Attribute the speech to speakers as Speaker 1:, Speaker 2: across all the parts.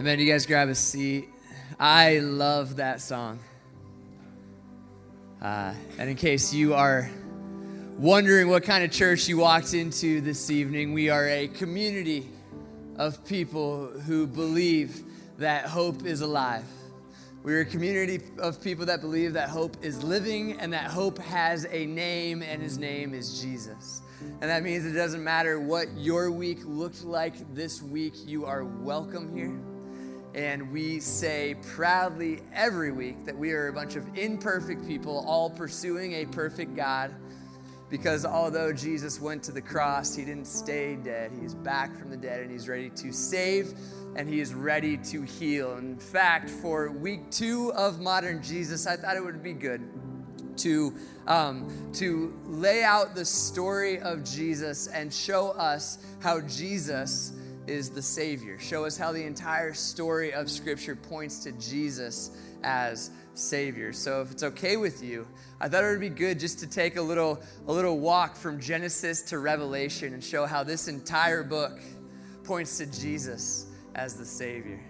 Speaker 1: Amen. You guys grab a seat. I love that song. Uh, and in case you are wondering what kind of church you walked into this evening, we are a community of people who believe that hope is alive. We're a community of people that believe that hope is living and that hope has a name, and his name is Jesus. And that means it doesn't matter what your week looked like this week, you are welcome here. And we say proudly every week that we are a bunch of imperfect people all pursuing a perfect God. Because although Jesus went to the cross, he didn't stay dead. He's back from the dead and he's ready to save and he is ready to heal. In fact, for week two of Modern Jesus, I thought it would be good to, um, to lay out the story of Jesus and show us how Jesus is the Savior. Show us how the entire story of Scripture points to Jesus as Savior. So if it's okay with you, I thought it would be good just to take a little, a little walk from Genesis to Revelation and show how this entire book points to Jesus as the Savior.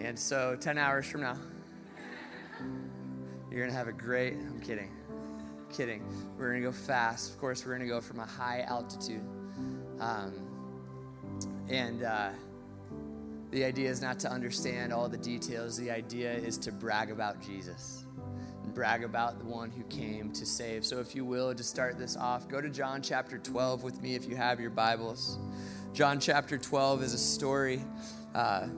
Speaker 1: And so, 10 hours from now, you're going to have a great, I'm kidding, kidding. We're going to go fast. Of course, we're going to go from a high altitude. Um, and uh, the idea is not to understand all the details, the idea is to brag about Jesus and brag about the one who came to save. So, if you will, to start this off, go to John chapter 12 with me if you have your Bibles. John chapter 12 is a story uh,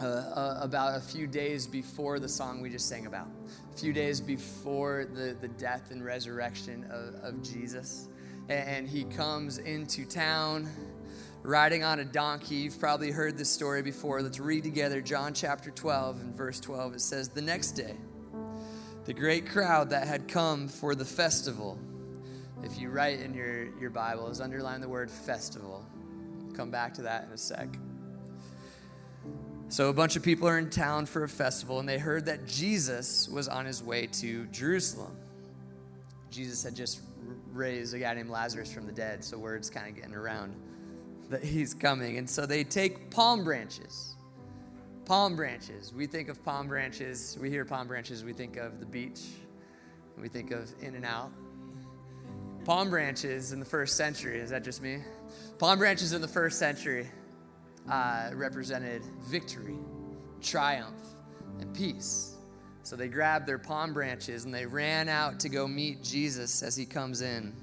Speaker 1: uh, uh, about a few days before the song we just sang about, a few days before the, the death and resurrection of, of Jesus. And he comes into town riding on a donkey. You've probably heard this story before. Let's read together John chapter 12 and verse 12. It says, The next day, the great crowd that had come for the festival. If you write in your, your Bibles, underline the word festival come back to that in a sec. So, a bunch of people are in town for a festival, and they heard that Jesus was on his way to Jerusalem. Jesus had just raised a guy named Lazarus from the dead, so word's kind of getting around that he's coming. And so they take palm branches. Palm branches. We think of palm branches, we hear palm branches, we think of the beach, we think of In-N-Out. Palm branches in the first century, is that just me? Palm branches in the first century uh, represented victory, triumph, and peace. So they grabbed their palm branches and they ran out to go meet Jesus as he comes in.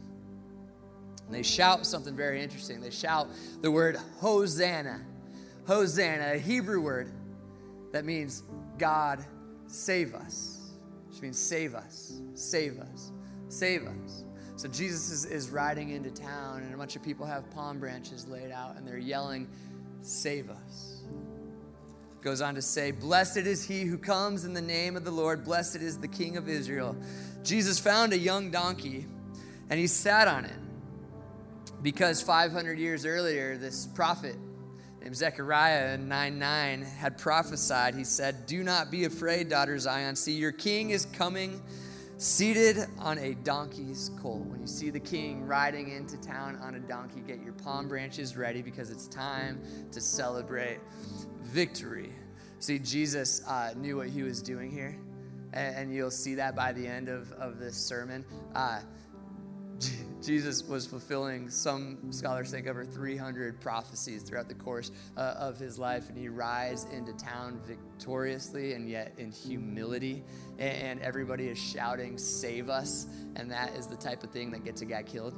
Speaker 1: And they shout something very interesting. They shout the word Hosanna. Hosanna, a Hebrew word that means God save us, which means save us, save us, save us. So Jesus is, is riding into town, and a bunch of people have palm branches laid out, and they're yelling, Save us. Goes on to say, Blessed is he who comes in the name of the Lord, blessed is the King of Israel. Jesus found a young donkey, and he sat on it. Because 500 years earlier, this prophet named Zechariah in 9 9 had prophesied. He said, Do not be afraid, daughter Zion. See, your king is coming seated on a donkey's colt. When you see the king riding into town on a donkey, get your palm branches ready because it's time to celebrate victory. See, Jesus uh, knew what he was doing here, and, and, you'll see that by the end of, of this sermon. Uh, Jesus was fulfilling, some scholars think, over 300 prophecies throughout the course uh, of his life. And he rides into town victoriously and yet in humility. And, and everybody is shouting, Save us. And that is the type of thing that gets a guy killed.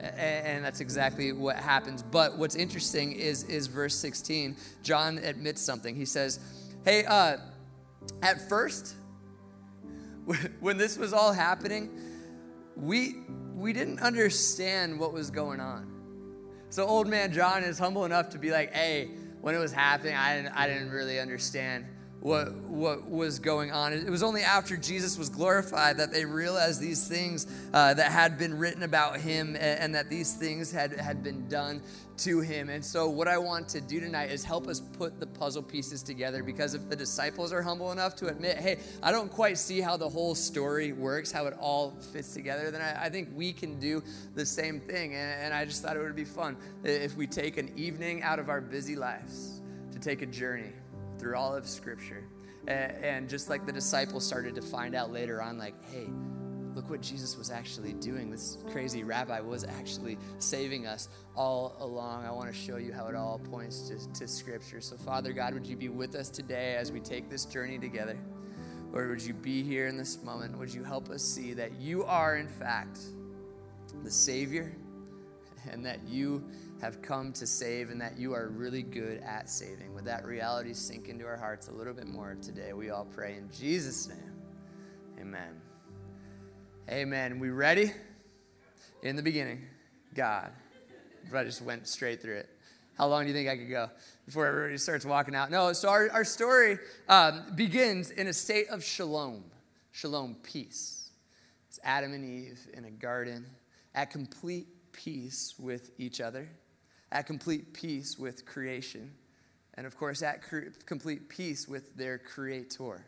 Speaker 1: And, that's exactly what happens. But what's interesting is, is verse 16. John admits something. He says, Hey, uh, at first, when this was all happening, we we didn't understand what was going on. So old man John is humble enough to be like, "Hey, when it was happening, I didn't I didn't really understand what what was going on. It was only after Jesus was glorified that they realized these things uh, that had been written about him and, and, that these things had had been done to him. And so, what I want to do tonight is help us put the puzzle pieces together because if the disciples are humble enough to admit, hey, I don't quite see how the whole story works, how it all fits together, then I, I think we can do the same thing. And, and I just thought it would be fun if we take an evening out of our busy lives to take a journey through all of Scripture. And, just like the disciples started to find out later on, like, hey, look what Jesus was actually doing. This crazy rabbi was actually saving us all along. I want to show you how it all points to, to Scripture. So, Father God, would you be with us today as we take this journey together? Lord, would you be here in this moment? Would you help us see that you are, in fact, the Savior and that you have come to save and that you are really good at saving. Would that reality sink into our hearts a little bit more today? We all pray in Jesus' name. Amen. Amen. We ready? In the beginning, God. I just went straight through it. How long do you think I could go before everybody starts walking out? No, so our, our story um, begins in a state of shalom. Shalom, peace. It's Adam and Eve in a garden at complete peace with each other, at complete peace with creation, and of course, at cre- complete peace with their creator,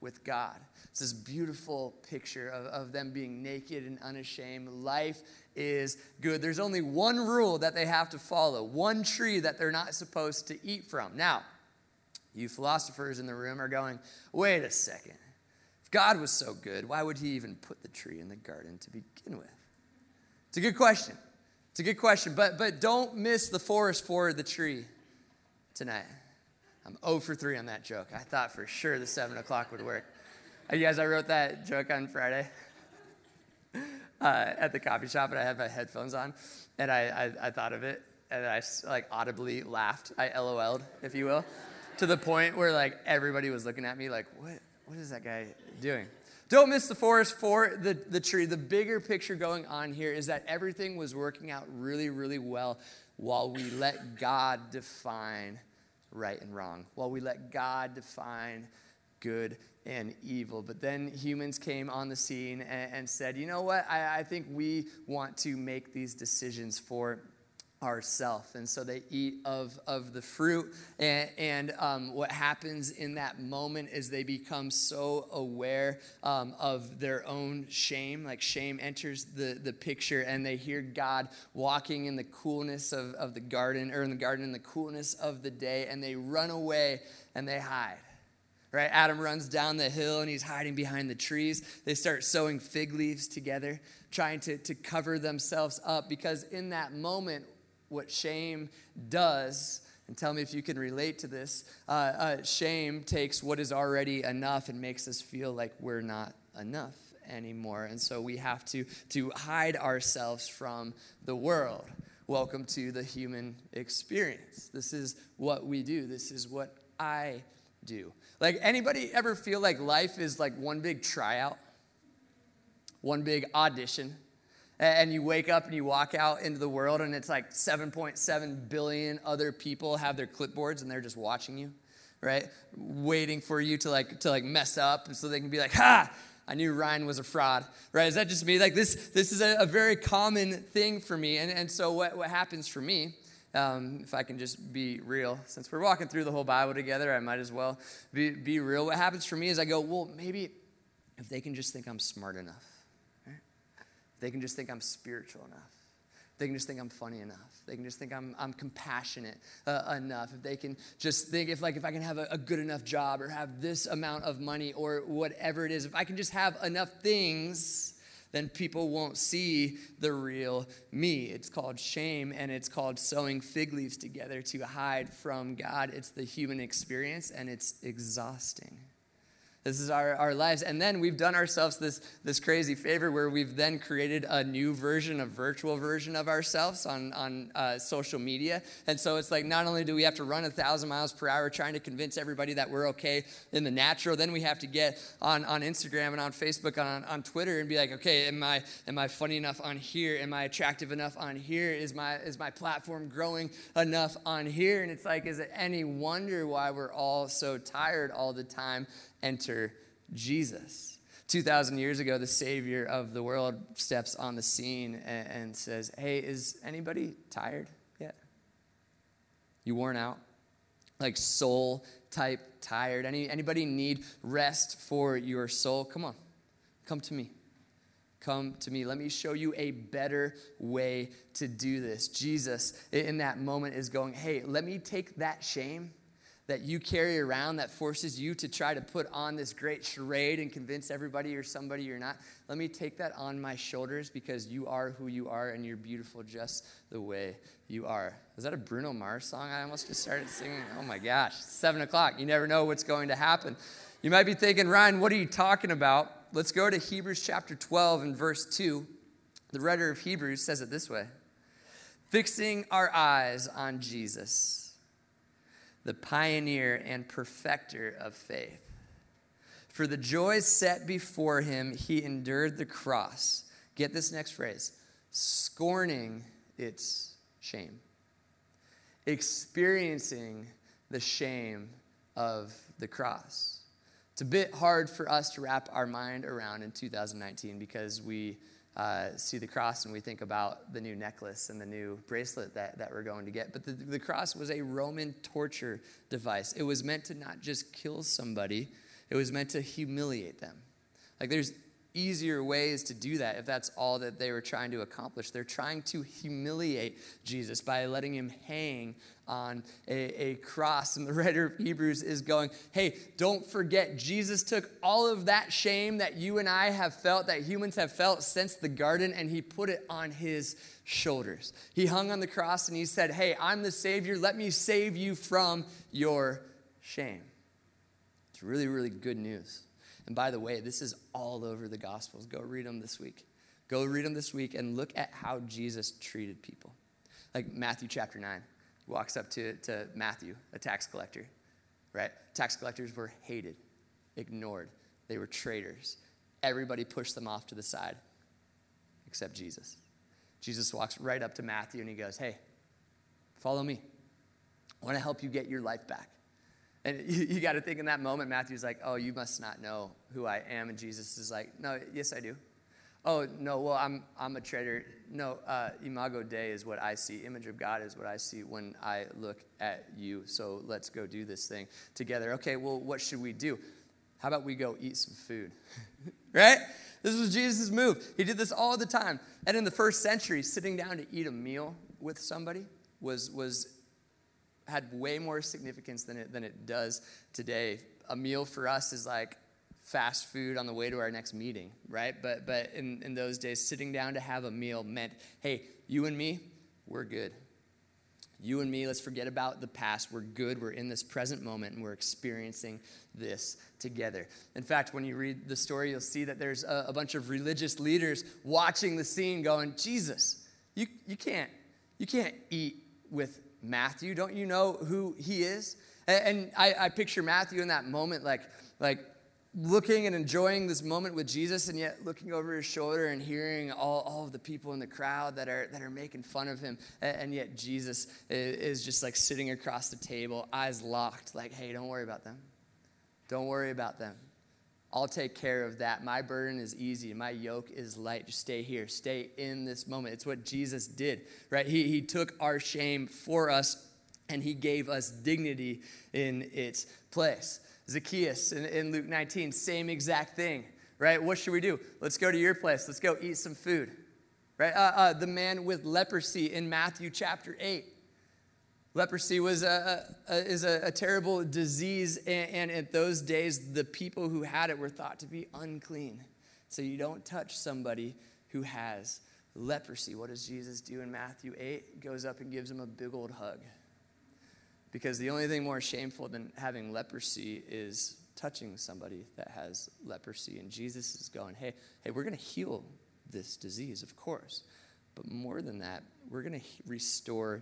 Speaker 1: with God. It's this beautiful picture of, of them being naked and unashamed. Life is good. There's only one rule that they have to follow, one tree that they're not supposed to eat from. Now, you philosophers in the room are going, wait a second. If God was so good, why would he even put the tree in the garden to begin with? It's a good question. It's a good question, but, but don't miss the forest for the tree tonight. I'm 0 for 3 on that joke. I thought for sure the 7 o'clock would work. You guys, I wrote that joke on Friday uh, at the coffee shop, and I had my headphones on, and I, I, I thought of it, and I like audibly laughed. I LOL'd, if you will, to the point where like everybody was looking at me like, what, what is that guy doing? Don't miss the forest for the, the tree. The bigger picture going on here is that everything was working out really, really well while we let God define right and wrong, while we let God define good and evil. But then humans came on the scene and, and said, you know what? I, I think we want to make these decisions for ourself and so they eat of, of the fruit and, and um, what happens in that moment is they become so aware um, of their own shame like shame enters the, the picture and they hear god walking in the coolness of, of the garden or in the garden in the coolness of the day and they run away and they hide right? Adam runs down the hill and he's hiding behind the trees. They start sewing fig leaves together, trying to, to cover themselves up because in that moment, what shame does, and tell me if you can relate to this, uh, uh, shame takes what is already enough and makes us feel like we're not enough anymore. And so we have to, to hide ourselves from the world. Welcome to the human experience. This is what we do. This is what I do. Like, anybody ever feel like life is like one big tryout? One big audition? And you wake up and you walk out into the world, and it's like 7.7 billion other people have their clipboards and they're just watching you, right? Waiting for you to like to like mess up and so they can be like, ha! I knew Ryan was a fraud, right? Is that just me? Like this, this is a, a very common thing for me. And, and so what, what happens for me um, if I can just be real, since we're walking through the whole Bible together, I might as well be, be real. What happens for me is I go, well, maybe if they can just think I'm smart enough, they can just think I'm spiritual enough, they can just think I'm funny enough. They can just think I'm, I'm compassionate uh, enough. If they can just think if like if I can have a, a good enough job or have this amount of money or whatever it is, if I can just have enough things, then people won't see the real me. It's called shame and it's called sewing fig leaves together to hide from God. It's the human experience and it's exhausting. This is our, our lives. And then we've done ourselves this, this crazy favor where we've then created a new version, a virtual version of ourselves on, on uh, social media. And so it's like not only do we have to run a thousand miles per hour trying to convince everybody that we're okay in the natural, then we have to get on, on Instagram and on Facebook, on, on Twitter, and be like, okay, am I, am I funny enough on here? Am I attractive enough on here? Is my, is my platform growing enough on here? And it's like, is it any wonder why we're all so tired all the time enter Jesus. 2,000 years ago, the Savior of the world steps on the scene and, and says, Hey, is anybody tired yet? You worn out? Like soul type tired? Any, anybody need rest for your soul? Come on, come to me. Come to me. Let me show you a better way to do this. Jesus, in that moment, is going, Hey, let me take that shame that you carry around that forces you to try to put on this great charade and convince everybody you're somebody you're not. Let me take that on my shoulders because you are who you are and you're beautiful just the way you are. Is that a Bruno Mars song I almost just started singing? Oh my gosh, seven o'clock. You never know what's going to happen. You might be thinking, Ryan, what are you talking about? Let's go to Hebrews chapter 12 and verse 2. The writer of Hebrews says it this way Fixing our eyes on Jesus the pioneer and perfecter of faith. For the joy set before him, he endured the cross. Get this next phrase scorning its shame, experiencing the shame of the cross. It's a bit hard for us to wrap our mind around in 2019 because we uh, see the cross and we think about the new necklace and the new bracelet that, that we're going to get. But the, the cross was a Roman torture device. It was meant to not just kill somebody, it was meant to humiliate them. Like there's easier ways to do that if that's all that they were trying to accomplish. They're trying to humiliate Jesus by letting him hang on a, a, cross. And the writer of Hebrews is going, hey, don't forget, Jesus took all of that shame that you and I have felt, that humans have felt since the garden, and he put it on his shoulders. He hung on the cross and he said, hey, I'm the Savior. Let me save you from your shame. It's really, really good news. And by the way, this is all over the Gospels. Go read them this week. Go read them this week and look at how Jesus treated people. Like Matthew chapter 9 walks up to, to Matthew, a tax collector, right? Tax collectors were hated, ignored, they were traitors. Everybody pushed them off to the side except Jesus. Jesus walks right up to Matthew and he goes, Hey, follow me. I want to help you get your life back. And you, you got to think in that moment, Matthew's like, oh, you must not know who I am. And Jesus is like, no, yes, I do. Oh, no, well, I'm, I'm a traitor. No, uh, imago Dei is what I see. Image of God is what I see when I look at you. So let's go do this thing together. Okay, well, what should we do? How about we go eat some food? right? This was Jesus' move. He did this all the time. And in the first century, sitting down to eat a meal with somebody was, was had way more significance than it, than it does today. A meal for us is like fast food on the way to our next meeting, right? But, but in, in those days, sitting down to have a meal meant, hey, you and me, we're good. You and me, let's forget about the past. We're good. We're in this present moment and we're experiencing this together. In fact, when you read the story, you'll see that there's a, a bunch of religious leaders watching the scene going, Jesus, you, you, can't, you can't eat with Matthew. Don't you know who he is? And, I, I picture Matthew in that moment, like, like looking and enjoying this moment with Jesus, and yet looking over his shoulder and hearing all, all of the people in the crowd that are, that are making fun of him. And, yet Jesus is just like sitting across the table, eyes locked, like, hey, don't worry about them. Don't worry about them. I'll take care of that. My burden is easy. My yoke is light. Just stay here. Stay in this moment. It's what Jesus did, right? He, he took our shame for us and he gave us dignity in its place. Zacchaeus in, in Luke 19, same exact thing, right? What should we do? Let's go to your place. Let's go eat some food, right? Uh, uh, the man with leprosy in Matthew chapter 8 Leprosy was a, a is a, a, terrible disease, and, and those days, the people who had it were thought to be unclean. So you don't touch somebody who has leprosy. What does Jesus do in Matthew 8? Goes up and gives him a big old hug. Because the only thing more shameful than having leprosy is touching somebody that has leprosy. And Jesus is going, hey, hey, we're going to heal this disease, of course. But more than that, we're going to restore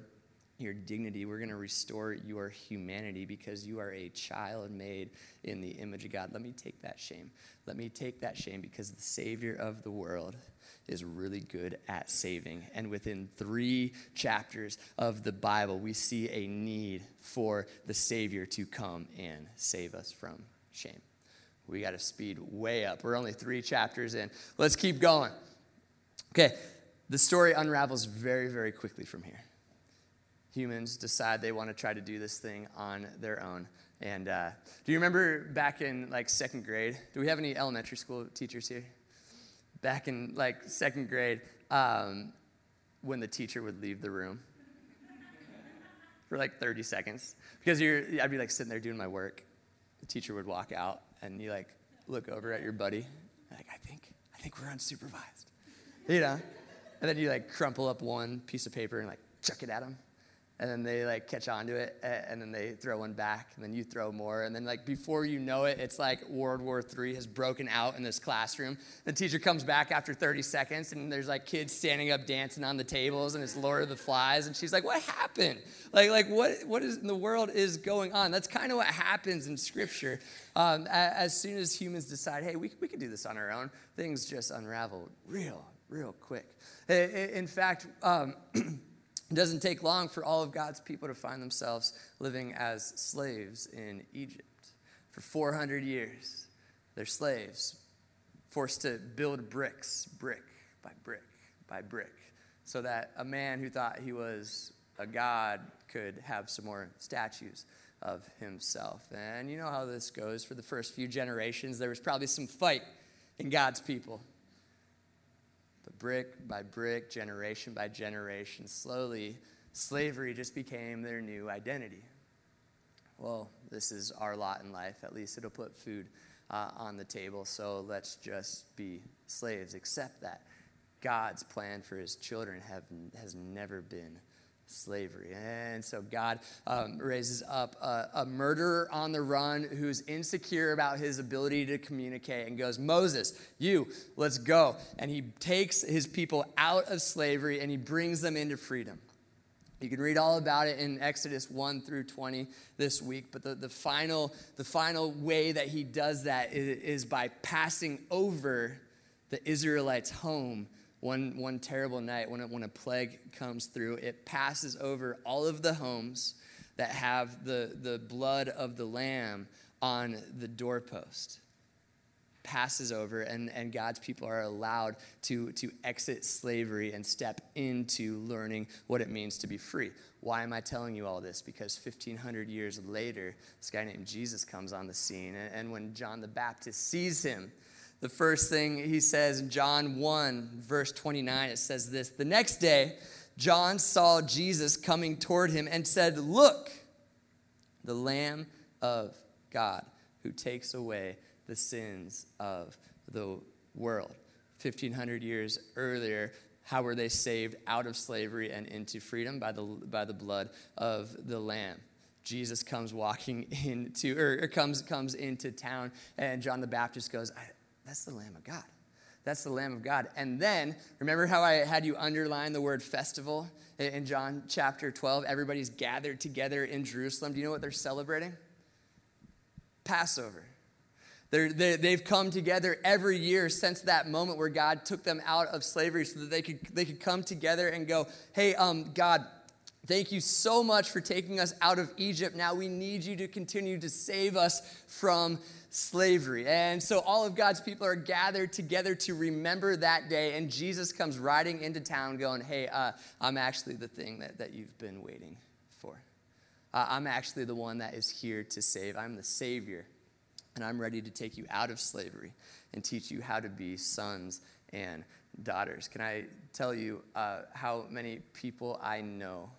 Speaker 1: your dignity. We're going to restore your humanity because you are a child made in the image of God. Let me take that shame. Let me take that shame because the Savior of the world is really good at saving. And within three chapters of the Bible, we see a need for the Savior to come and save us from shame. We got to speed way up. We're only three chapters in. Let's keep going. Okay, the story unravels very, very quickly from here humans decide they want to try to do this thing on their own. And uh, do you remember back in like second grade? Do we have any elementary school teachers here? Back in like second grade, um, when the teacher would leave the room. for like 30 seconds because you're, I'd be like sitting there doing my work. The teacher would walk out and you like look over at your buddy. Like, I think, I think we're unsupervised. You know? And then you like crumple up one piece of paper and like chuck it at them and then they like catch on to it and then they throw one back and then you throw more and then like before you know it it's like world war iii has broken out in this classroom. The teacher comes back after 30 seconds and there's like kids standing up dancing on the tables and it's lord of the flies and she's like what happened? Like like what what is in the world is going on? That's kind of what happens in scripture. Um, as soon as humans decide hey we, we can do this on our own things just unravel real real quick. In fact um, It doesn't take long for all of God's people to find themselves living as slaves in Egypt. For 400 years, they're slaves, forced to build bricks, brick by brick by brick, so that a man who thought he was a god could have some more statues of himself. And you know how this goes. For the first few generations, there was probably some fight in God's people brick by brick, generation by generation, slowly, slavery just became their new identity. Well, this is our lot in life. At least it'll put food uh, on the table. So let's just be slaves. Accept that. God's plan for his children have, has never been slavery. And so God um, raises up a, a, murderer on the run who's insecure about his ability to communicate and goes, Moses, you, let's go. And he takes his people out of slavery and he brings them into freedom. You can read all about it in Exodus 1 through 20 this week, but the, the, final, the final way that he does that is, is by passing over the Israelites' home one, one terrible night when, when a plague comes through, it passes over all of the homes that have the, the blood of the lamb on the doorpost. Passes over, and, and God's people are allowed to, to exit slavery and step into learning what it means to be free. Why am I telling you all this? Because 1,500 years later, this guy named Jesus comes on the scene, and, and when John the Baptist sees him, the first thing he says in John 1, verse 29, it says this The next day, John saw Jesus coming toward him and said, Look, the Lamb of God who takes away the sins of the world. 1500 years earlier, how were they saved out of slavery and into freedom? By the, by the blood of the Lamb. Jesus comes walking into, or, comes, comes into town, and John the Baptist goes, that's the Lamb of God. That's the Lamb of God. And then, remember how I had you underline the word festival in John chapter 12? Everybody's gathered together in Jerusalem. Do you know what they're celebrating? Passover. They're, they have come together every year since that moment where God took them out of slavery so that they could, they could come together and go, hey, um, God, Thank you so much for taking us out of Egypt. Now we need you to continue to save us from slavery. And so all of God's people are gathered together to remember that day. And Jesus comes riding into town going, Hey, uh, I'm actually the thing that, that you've been waiting for. Uh, I'm actually the one that is here to save. I'm the Savior. And I'm ready to take you out of slavery and teach you how to be sons and daughters. Can I tell you uh, how many people I know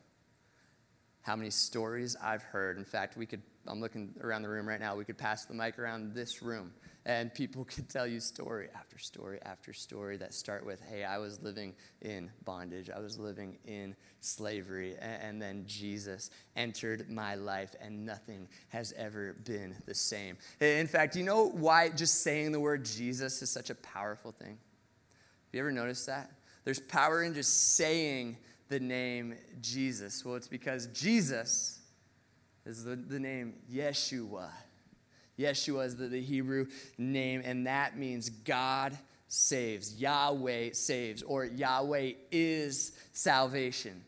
Speaker 1: how many stories I've heard. In fact, we could, I'm looking around the room right now, we could pass the mic around this room and people could tell you story after story after story that start with, hey, I was living in bondage, I was living in slavery, and then Jesus entered my life and nothing has ever been the same. In fact, you know why just saying the word Jesus is such a powerful thing? Have you ever noticed that? There's power in just saying the name Jesus? Well, it's because Jesus is the, the name Yeshua. Yeshua is the, the Hebrew name, and that means God saves. Yahweh saves, or Yahweh is salvation.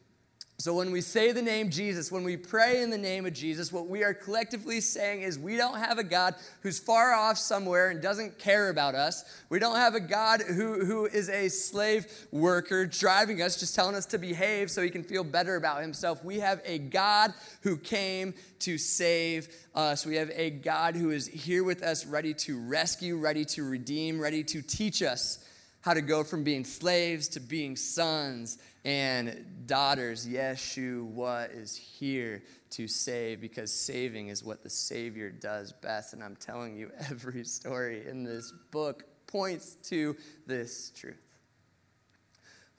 Speaker 1: So, when we say the name Jesus, when we pray in the name of Jesus, what we are collectively saying is we don't have a God who's far off somewhere and doesn't care about us. We don't have a God who, who is a slave worker driving us, just telling us to behave so he can feel better about himself. We have a God who came to save us. We have a God who is here with us, ready to rescue, ready to redeem, ready to teach us how to go from being slaves to being sons and daughters. Yeshua is here to save because saving is what the Savior does best. And I'm telling you, every story in this book points to this truth.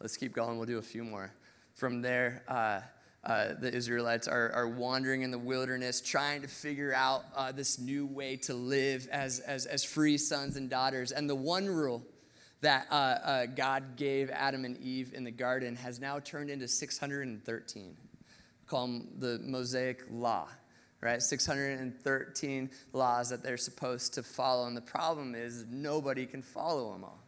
Speaker 1: Let's keep going. We'll do a few more. From there, uh, uh, the Israelites are, are wandering in the wilderness, trying to figure out uh, this new way to live as, as, as free sons and daughters. And the one rule that uh, uh, God gave Adam and Eve in the garden has now turned into 613. Call them the Mosaic Law, right? 613 laws that they're supposed to follow. And the problem is nobody can follow them all.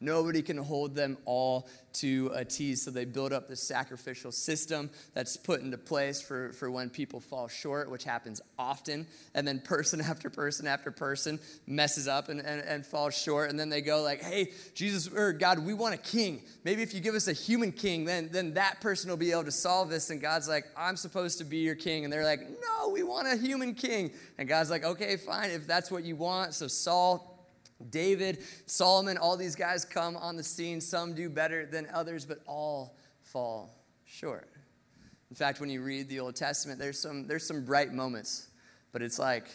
Speaker 1: Nobody can hold them all to a a T. So they build up this sacrificial system that's put into place for, for when people fall short, which happens often. And then person after person after person messes up and, and, and falls short. And then they go like, hey, Jesus or God, we want a king. Maybe if you give us a human king, then, then that person will be able to solve this. And God's like, I'm supposed to be your king. And they're like, no, we want a human king. And God's like, okay, fine, if that's what you want. So Saul David, Solomon, all these guys come on the scene. Some do better than others, but all fall short. In fact, when you read the Old Testament, there's some, there's some bright moments, but it's like,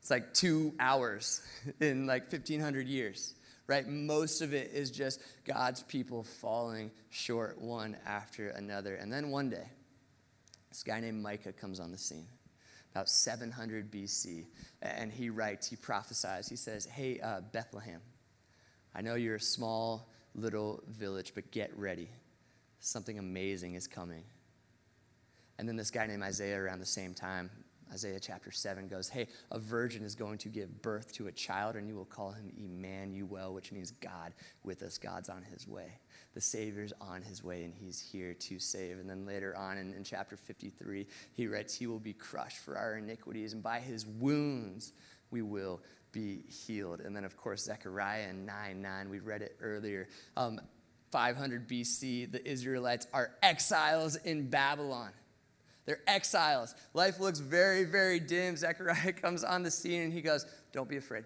Speaker 1: it's like two hours in like 1,500 years, right? Most of it is just God's people falling short one after another. And then one day, this guy named Micah comes on the scene about 700 BC. And he writes, he prophesies, he says, Hey, uh, Bethlehem, I know you're a small little village, but get ready. Something amazing is coming. And then this guy named Isaiah, around the same time, Isaiah chapter 7 goes, Hey, a virgin is going to give birth to a child, and you will call him Emmanuel, which means God with us. God's on his way the Savior's on his way and he's here to save. And then later on in, in chapter 53, he writes, He will be crushed for our iniquities, and by his wounds we will be healed. And then, of course, Zechariah 9 9, we read it earlier. Um, 500 BC, the Israelites are exiles in Babylon. They're exiles. Life looks very, very dim. Zechariah comes on the scene and he goes, Don't be afraid.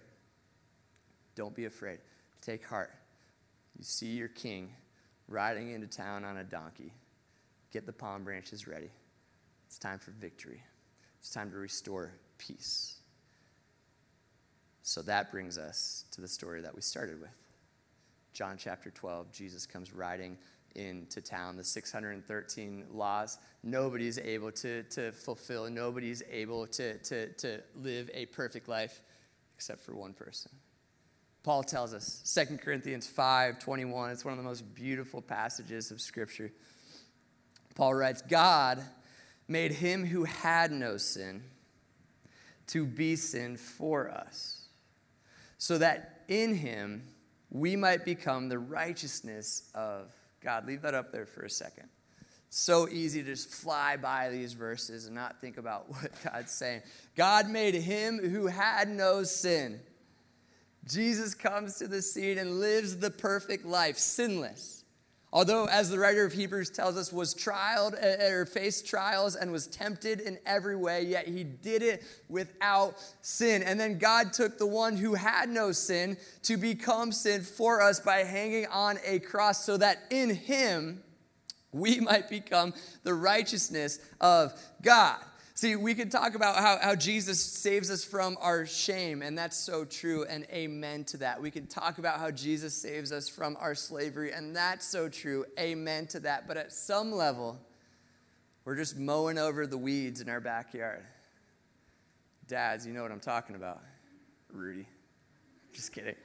Speaker 1: Don't be afraid. Take heart. You see your king riding into town on a donkey. Get the palm branches ready. It's time for victory. It's time to restore peace. So that brings us to the story that we started with. John chapter 12, Jesus comes riding into town. The 613 laws, nobody's able to, to fulfill, nobody's able to, to, to live a perfect life except for one person. Paul tells us, 2 Corinthians 5 21. It's one of the most beautiful passages of Scripture. Paul writes, God made him who had no sin to be sin for us, so that in him we might become the righteousness of God. Leave that up there for a second. So easy to just fly by these verses and not think about what God's saying. God made him who had no sin Jesus comes to the scene and lives the perfect life, sinless. Although, as the writer of Hebrews tells us, was trialed uh, or faced trials and was tempted in every way, yet he did it without sin. And then God took the one who had no sin to become sin for us by hanging on a cross so that in him we might become the righteousness of God. See, we could talk about how, how Jesus saves us from our shame, and that's so true, and amen to that. We can talk about how Jesus saves us from our slavery, and that's so true, amen to that. But at some level, we're just mowing over the weeds in our backyard. Dads, you know what I'm talking about. Rudy. Just kidding.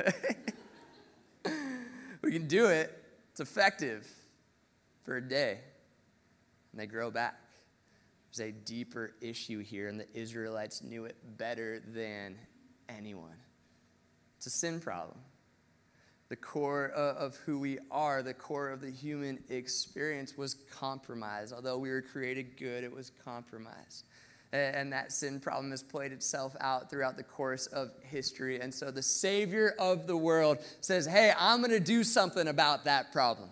Speaker 1: we can do it, it's effective for a day, and they grow back. There's a deeper issue here, and the Israelites knew it better than anyone. It's a sin problem. The core of who we are, the core of the human experience was compromised. Although we were created good, it was compromised. And that sin problem has played itself out throughout the course of history. And so the Savior of the world says, Hey, I'm going to do something about that problem.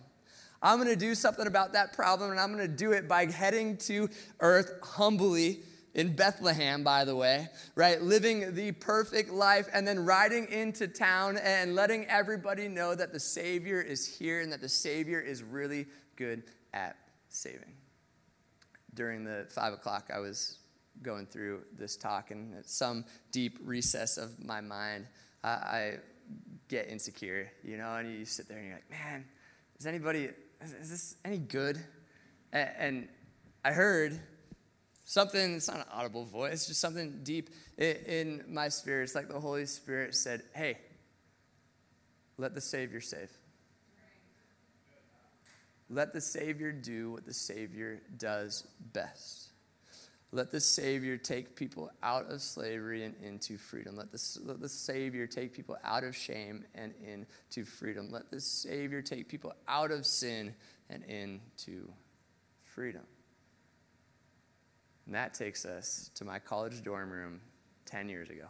Speaker 1: I'm going to do something about that problem, and I'm going to do it by heading to earth humbly in Bethlehem, by the way, right? Living the perfect life and then riding into town and letting everybody know that the Savior is here and that the Savior is really good at saving. During the five o'clock, I was going through this talk, and at some deep recess of my mind, I, I get insecure, you know, and you sit there and you're like, man, is anybody, is, is this any good? And, and I heard something, it's not an audible voice, just something deep in my spirit. It's like the Holy Spirit said, hey, let the Savior save. Let the Savior do what the Savior does best. Let the Savior take people out of slavery and into freedom. Let the, let the Savior take people out of shame and into freedom. Let the Savior take people out of sin and into freedom. And that takes us to my college dorm room 10 years ago.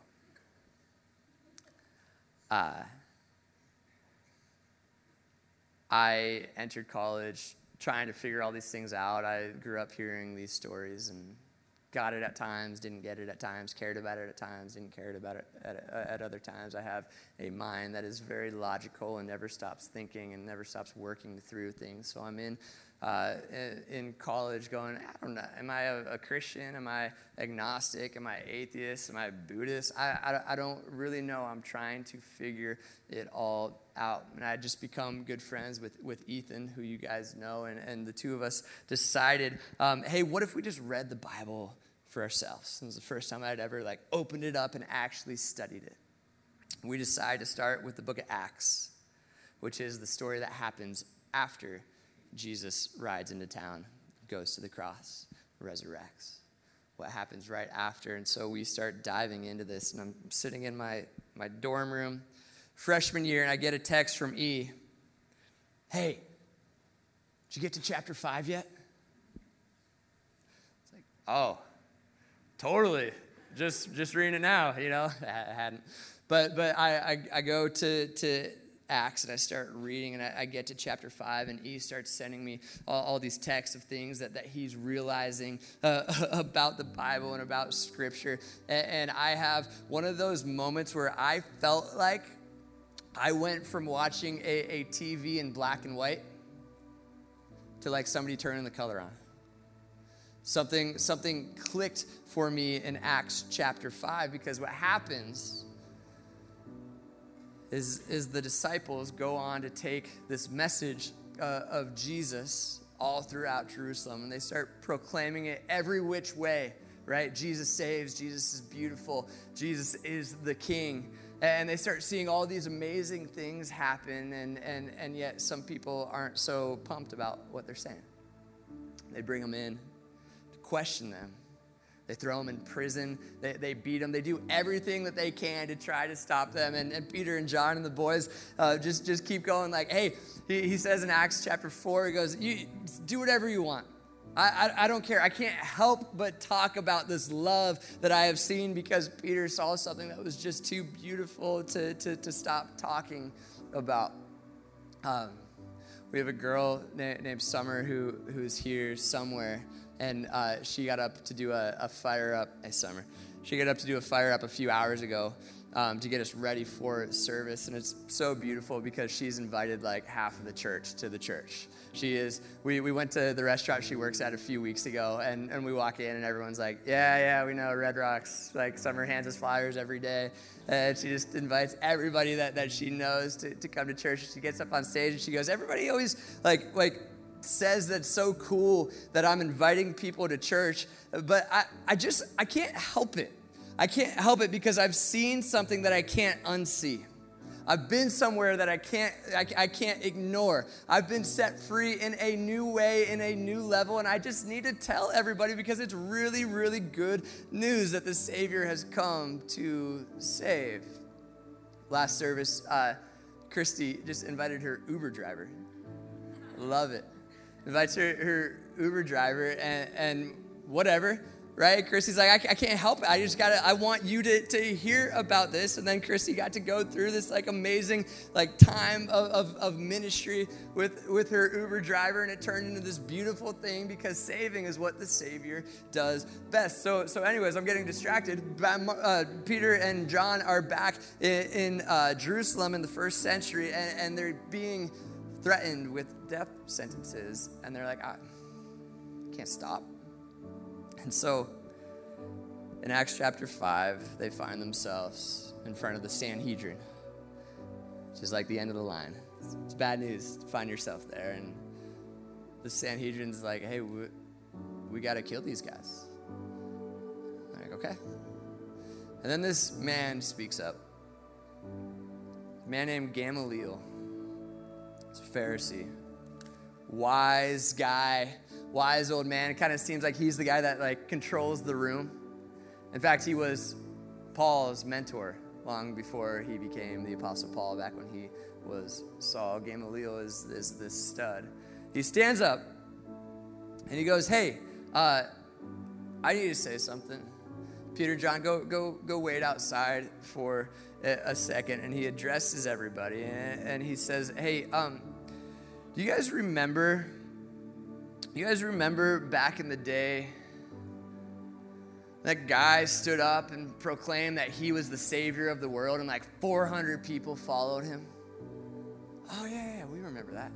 Speaker 1: Uh, I entered college trying to figure all these things out. I grew up hearing these stories and got it at times, didn't get it at times, cared about it at times, didn't care about it at, uh, at, other times. I have a mind that is very logical and never stops thinking and never stops working through things. So I'm in uh, in college going, I don't know, am I a, Christian? Am I agnostic? Am I atheist? Am I Buddhist? I, I, I, don't really know. I'm trying to figure it all out. And I just become good friends with, with Ethan, who you guys know, and, and the two of us decided, um, hey, what if we just read the Bible for ourselves? It was the first time I'd ever like opened it up and actually studied it. We decided to start with the book of Acts, which is the story that happens after Jesus rides into town, goes to the cross, resurrects. What happens right after? And so we start diving into this, and I'm sitting in my, my dorm room, freshman year, and I get a text from E. Hey, did you get to chapter five yet? It's like, oh, totally. Just just reading it now, you know. I hadn't, but but I I, I go to to Acts and I start reading and I, I, get to chapter 5 and he starts sending me all, all these texts of things that, that he's realizing uh, about the Bible and about Scripture. And, and I have one of those moments where I felt like I went from watching a, a TV in black and white to like somebody turning the color on. Something, something clicked for me in Acts chapter 5 because what happens is, is the disciples go on to take this message uh, of Jesus all throughout Jerusalem and they start proclaiming it every which way, right? Jesus saves, Jesus is beautiful, Jesus is the king. And they start seeing all these amazing things happen, and, and, and yet some people aren't so pumped about what they're saying. They bring them in to question them they throw them in prison. They, they beat them. They do everything that they can to try to stop them. And, and Peter and John and the boys uh, just, just keep going like, hey, he, he says in Acts chapter 4, he goes, you do whatever you want. I, I, I, don't care. I can't help but talk about this love that I have seen because Peter saw something that was just too beautiful to, to, to stop talking about. Um, we have a girl named, named Summer who, who's here somewhere and uh, she got up to do a, a fire up. Hey, Summer. She got up to do a fire up a few hours ago um, to get us ready for service, and it's so beautiful because she's invited like half of the church to the church. She is. We, we went to the restaurant she works at a few weeks ago, and, and we walk in, and everyone's like, "Yeah, yeah, we know Red Rocks." Like Summer hands us flyers every day, and she just invites everybody that, that she knows to, to come to church. She gets up on stage and she goes, "Everybody always like like says that's so cool that I'm inviting people to church, but I, I just, I can't help it. I can't help it because I've seen something that I can't unsee. I've been somewhere that I can't, I, I can't ignore. I've been set free in a new way, in a new level, and I just need to tell everybody because it's really, really good news that the Savior has come to save. Last service, uh, Christy just invited her Uber driver. Love it invites her, her Uber driver, and, and whatever, right? Chrissy's like, I, I, can't help it. I just gotta, I want you to, to hear about this. And then Chrissy got to go through this like amazing like time of, of, of ministry with, with her Uber driver. And it turned into this beautiful thing because saving is what the Savior does best. So, so anyways, I'm getting distracted. Uh, Peter and John are back in, in uh, Jerusalem in the first century and, and they're being threatened with death sentences. And they're like, I can't stop and so in Acts chapter 5, they find themselves in front of the Sanhedrin, which is like the end of the line. It's bad news to find yourself there. And the Sanhedrin's like, hey, we, we got to kill these guys. I'm like, okay. And then this man speaks up. A man named Gamaliel. It's a Pharisee. Wise guy wise old man. It kind of seems like he's the guy that like controls the room. In fact, he was Paul's mentor long before he became the Apostle Paul, back when he was Saul. Gamaliel is, is this stud. He stands up and he goes, Hey, uh, I need to say something. Peter, John, go, go, go wait outside for a second. And he addresses everybody and, and he says, Hey, um, do you guys remember you guys remember back in the day that guy stood up and proclaimed that he was the savior of the world and like 400 people followed him? Oh, yeah, yeah, we remember that.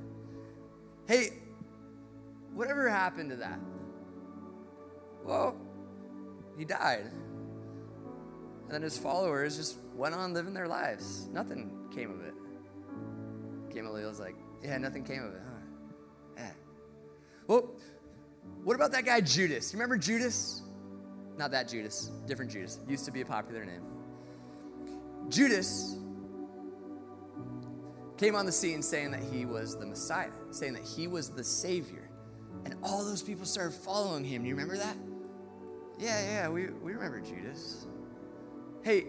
Speaker 1: Hey, whatever happened to that? Well, he died. And then his followers just went on living their lives. Nothing came of it. Gamaliel's like, yeah, nothing came of it, huh? Well, what about that guy Judas? You remember Judas? Not that Judas, different Judas. Used to be a popular name. Judas came on the scene saying that he was the Messiah, saying that he was the Savior. And all those people started following him. You remember that? Yeah, yeah, we, we remember Judas. Hey,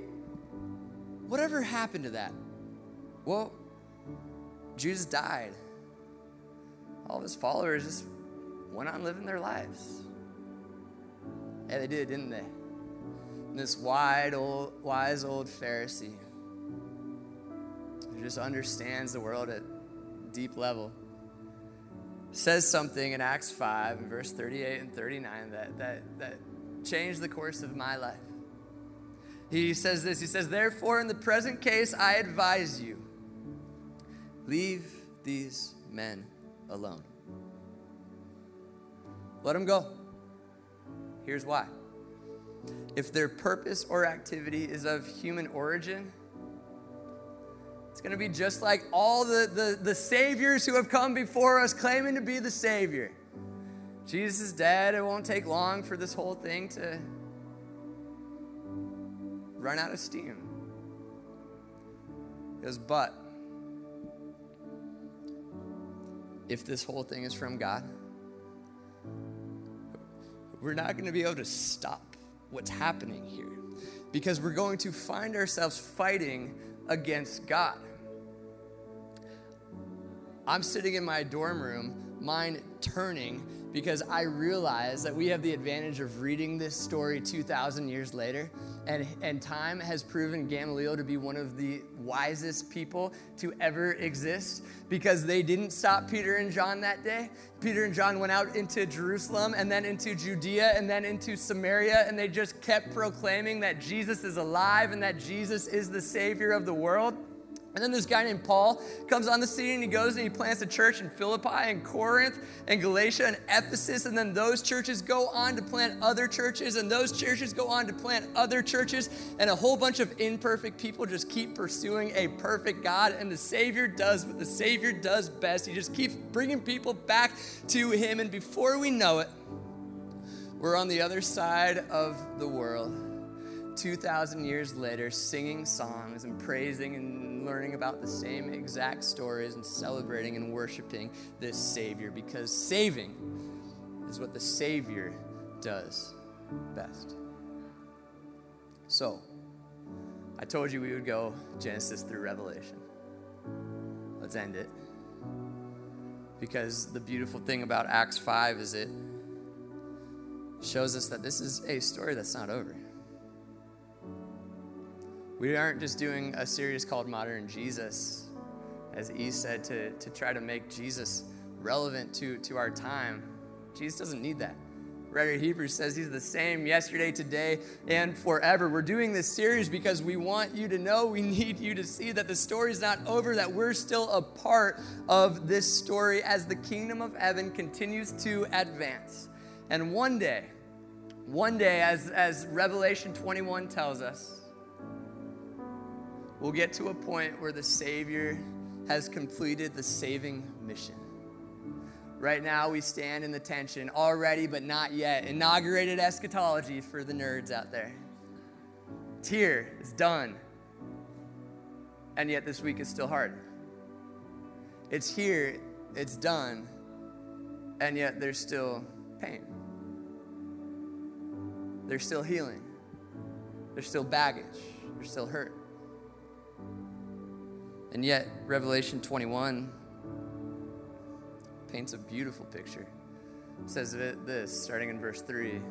Speaker 1: whatever happened to that? Well, Judas died. All of his followers just went on living their lives. Yeah, they did, didn't they? And this wide old, wise old Pharisee who just understands the world at deep level says something in Acts 5, verse 38 and 39 that, that, that changed the course of my life. He says this He says, Therefore, in the present case, I advise you, leave these men alone. Let them go. Here's why. If their purpose or activity is of human origin, it's going to be just like all the, the, the saviors who have come before us claiming to be the savior. Jesus is dead. It won't take long for this whole thing to run out of steam. Goes, but if this whole thing is from God, we're not going to be able to stop what's happening here because we're going to find ourselves fighting against God. I'm sitting in my dorm room, mind turning, because I realize that we have the advantage of reading this story 2,000 years later. And, and time has proven Gamaliel to be one of the wisest people to ever exist because they didn't stop Peter and John that day. Peter and John went out into Jerusalem and then into Judea and then into Samaria, and they just kept proclaiming that Jesus is alive and that Jesus is the Savior of the world. And then this guy named Paul comes on the scene and he goes and he plants a church in Philippi and Corinth and Galatia and Ephesus. And then those churches go on to plant other churches, and those churches go on to plant other churches. And a whole bunch of imperfect people just keep pursuing a perfect God. And the Savior does what the Savior does best. He just keeps bringing people back to Him. And before we know it, we're on the other side of the world. 2,000 years later, singing songs and praising and learning about the same exact stories and celebrating and worshiping this Savior because saving is what the Savior does best. So, I told you we would go Genesis through Revelation. Let's end it. Because the beautiful thing about Acts 5 is it shows us that this is a story that's not over. We aren't just doing a series called Modern Jesus, as E said, to, to try to make Jesus relevant to, to our time. Jesus doesn't need that. Writer Hebrews says he's the same yesterday, today, and forever. We're doing this series because we want you to know, we need you to see that the story's not over, that we're still a part of this story as the kingdom of heaven continues to advance. And one day, one day, as, as Revelation 21 tells us, we'll get to a point where the Savior has completed the saving mission. Right now, we stand in the tension, already but not yet. Inaugurated eschatology for the nerds out there. It's here, it's done. And yet, this week is still hard. It's here, it's done, and yet there's still pain. There's still healing. There's still baggage. There's still hurt. And yet, Revelation 21 paints a beautiful picture. It says this, starting in verse 3. It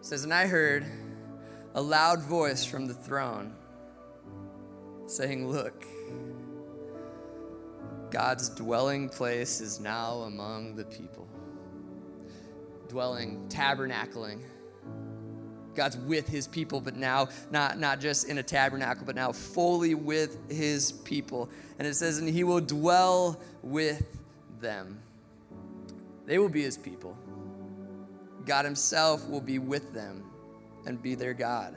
Speaker 1: says, And I heard a loud voice from the throne saying, Look, God's dwelling place is now among the people. Dwelling, tabernacling. God's with his people, but now not, not just in a tabernacle, but now fully with his people. And it says, And he will dwell with them. They will be his people. God himself will be with them and be their God.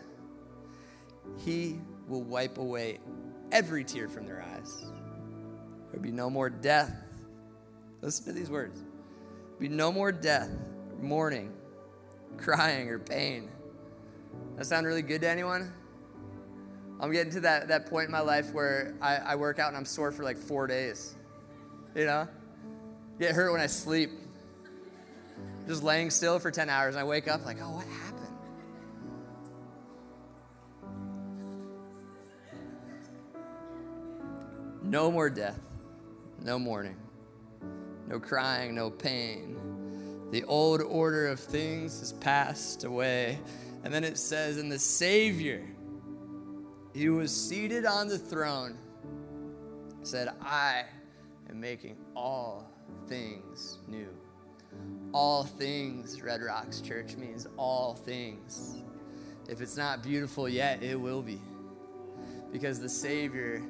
Speaker 1: He will wipe away every tear from their eyes. There will be no more death. Listen to these words. There will be no more death, mourning, crying, or pain. That sound really good to anyone? I'm getting to that, that point in my life where I, I work out and I'm sore for like four days. You know? Get hurt when I sleep just laying still for 10 hours. And I wake up like, oh, what happened? No more death, no mourning, no crying, no pain. The old order of things has passed away. And then it says, and the Savior, he was seated on the throne, said, I am making all things new. All things, Red Rocks Church means all things. If it's not beautiful yet, it will be. Because the Savior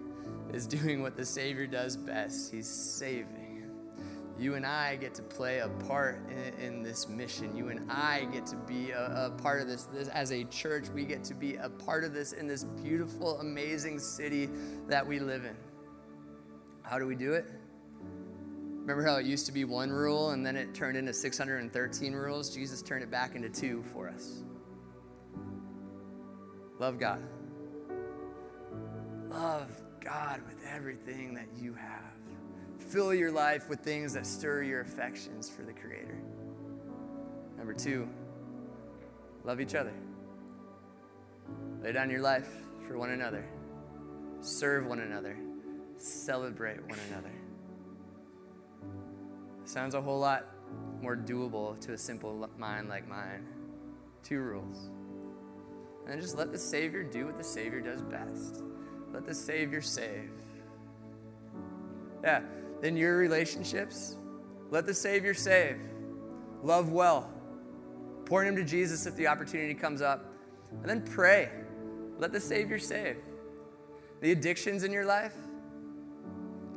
Speaker 1: is doing what the Savior does best He's saving. You and I get to play a part in, in this mission. You and I get to be a, a part of this, this. As a church, we get to be a part of this in this beautiful, amazing city that we live in. How do we do it? Remember how it used to be one rule and then it turned into 613 rules? Jesus turned it back into two for us. Love God. Love God with everything that you have. Fill your life with things that stir your affections for the Creator. Number two, love each other. Lay down your life for one another. Serve one another. Celebrate one another. Sounds a whole lot more doable to a simple mind like mine. Two rules. And just let the Savior do what the Savior does best. Let the Savior save. Yeah, in your relationships, let the Savior save. Love well. Point him to Jesus if the opportunity comes up. And then pray. Let the Savior save. The addictions in your life,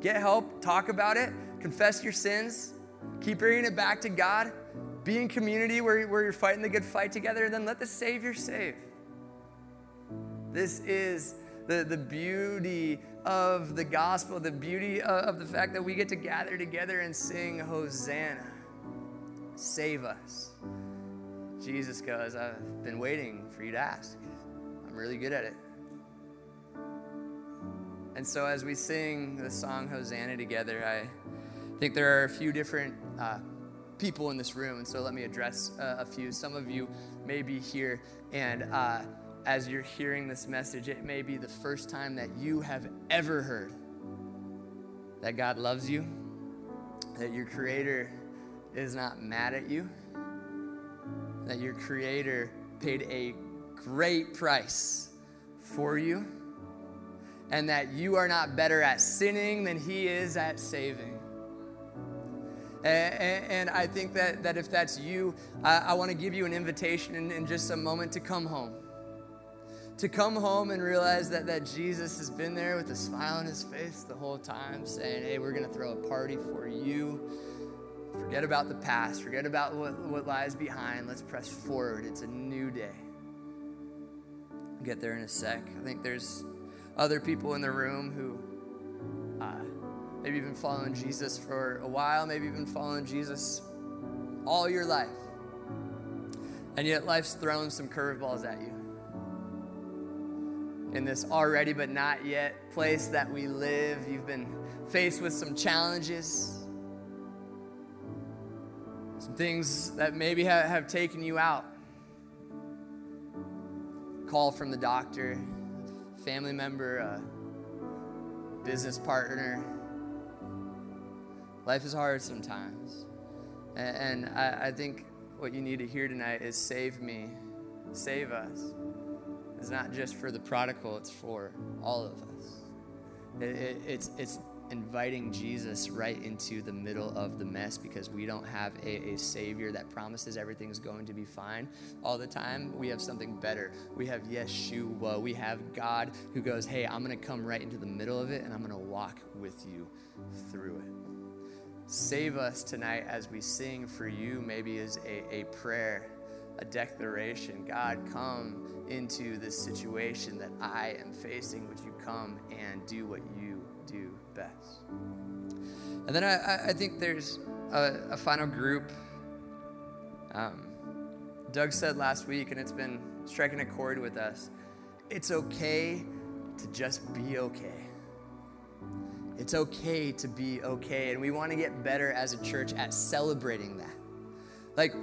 Speaker 1: get help, talk about it, confess your sins, Keep bringing it back to God. Be in community where, where you're fighting the good fight together, and then let the Savior save. This is the, the beauty of the gospel, the beauty of, of the fact that we get to gather together and sing Hosanna. Save us. Jesus goes, I've been waiting for you to ask. I'm really good at it. And so as we sing the song Hosanna together, I think there are a few different uh, people in this room, and so let me address uh, a few. Some of you may be here, and uh, as you're hearing this message, it may be the first time that you have ever heard that God loves you, that your Creator is not mad at you, that your Creator paid a great price for you, and that you are not better at sinning than He is at saving. And, I think that, that if that's you, I, want to give you an invitation in, in just a moment to come home to come home and realize that, that Jesus has been there with a smile on his face the whole time, saying, Hey, we're going to throw a party for you. Forget about the past, forget about what, what lies behind. Let's press forward. It's a new day. I'll get there in a sec. I think there's other people in the room who uh, maybe you've been following Jesus for a while, maybe you've been following Jesus all your life. And yet life's thrown some curveballs at you in this already but not yet place that we live. You've been faced with some challenges, some things that maybe have, have taken you out. Call from the doctor, family member, a business partner. Life is hard sometimes. And, and I, I think what you need to hear tonight is save me, save us is not just for the prodigal, it's for all of us. It, it, it's, it's inviting Jesus right into the middle of the mess because we don't have a, a, Savior that promises everything's going to be fine all the time. We have something better. We have Yeshua. We have God who goes, Hey, I'm going to come right into the middle of it and I'm going to walk with you through it. Save us tonight as we sing for you, maybe as a, a prayer, a declaration. God, come into this situation that I am facing, would you come and do what you do best? And then I, I think there's a, a final group. Um, Doug said last week, and it's been striking a chord with us it's okay to just be okay. It's okay to be okay. And we want to get better as a church at celebrating that. Like,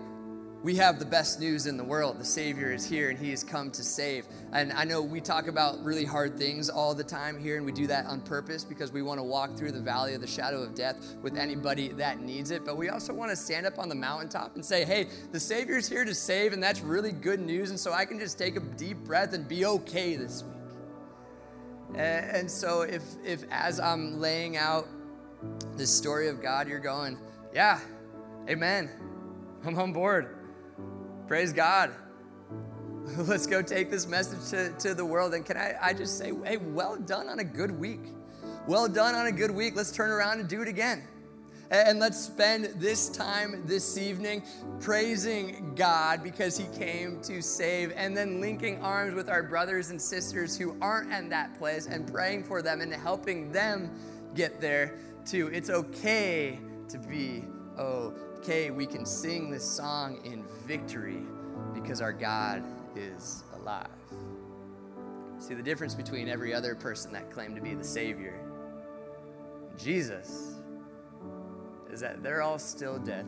Speaker 1: we have the best news in the world. The Savior is here and He has come to save. And I know we talk about really hard things all the time here, and we do that on purpose because we want to walk through the valley of the shadow of death with anybody that needs it. But we also want to stand up on the mountaintop and say, hey, the Savior is here to save, and that's really good news. And so I can just take a deep breath and be okay this week. And so if, if as I'm laying out the story of God, you're going, yeah, amen, I'm on board. Praise God. Let's go take this message to, to the world. And can I, I just say, hey, well done on a good week. Well done on a good week. Let's turn around and do it again. And let's spend this time this evening praising God because He came to save, and then linking arms with our brothers and sisters who aren't in that place and praying for them and helping them get there too. It's okay to be okay. Okay, we can sing this song in victory because our God is alive. See, the difference between every other person that claimed to be the Savior Jesus is that they're all still dead.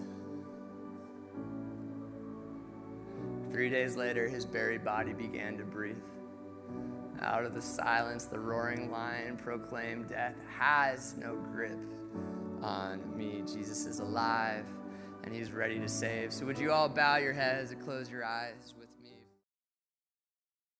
Speaker 1: Three days later, his buried body began to breathe. Out of the silence, the roaring lion proclaimed, Death has no grip on me. Jesus is alive and he's ready to save. So, would you all bow your heads and close your eyes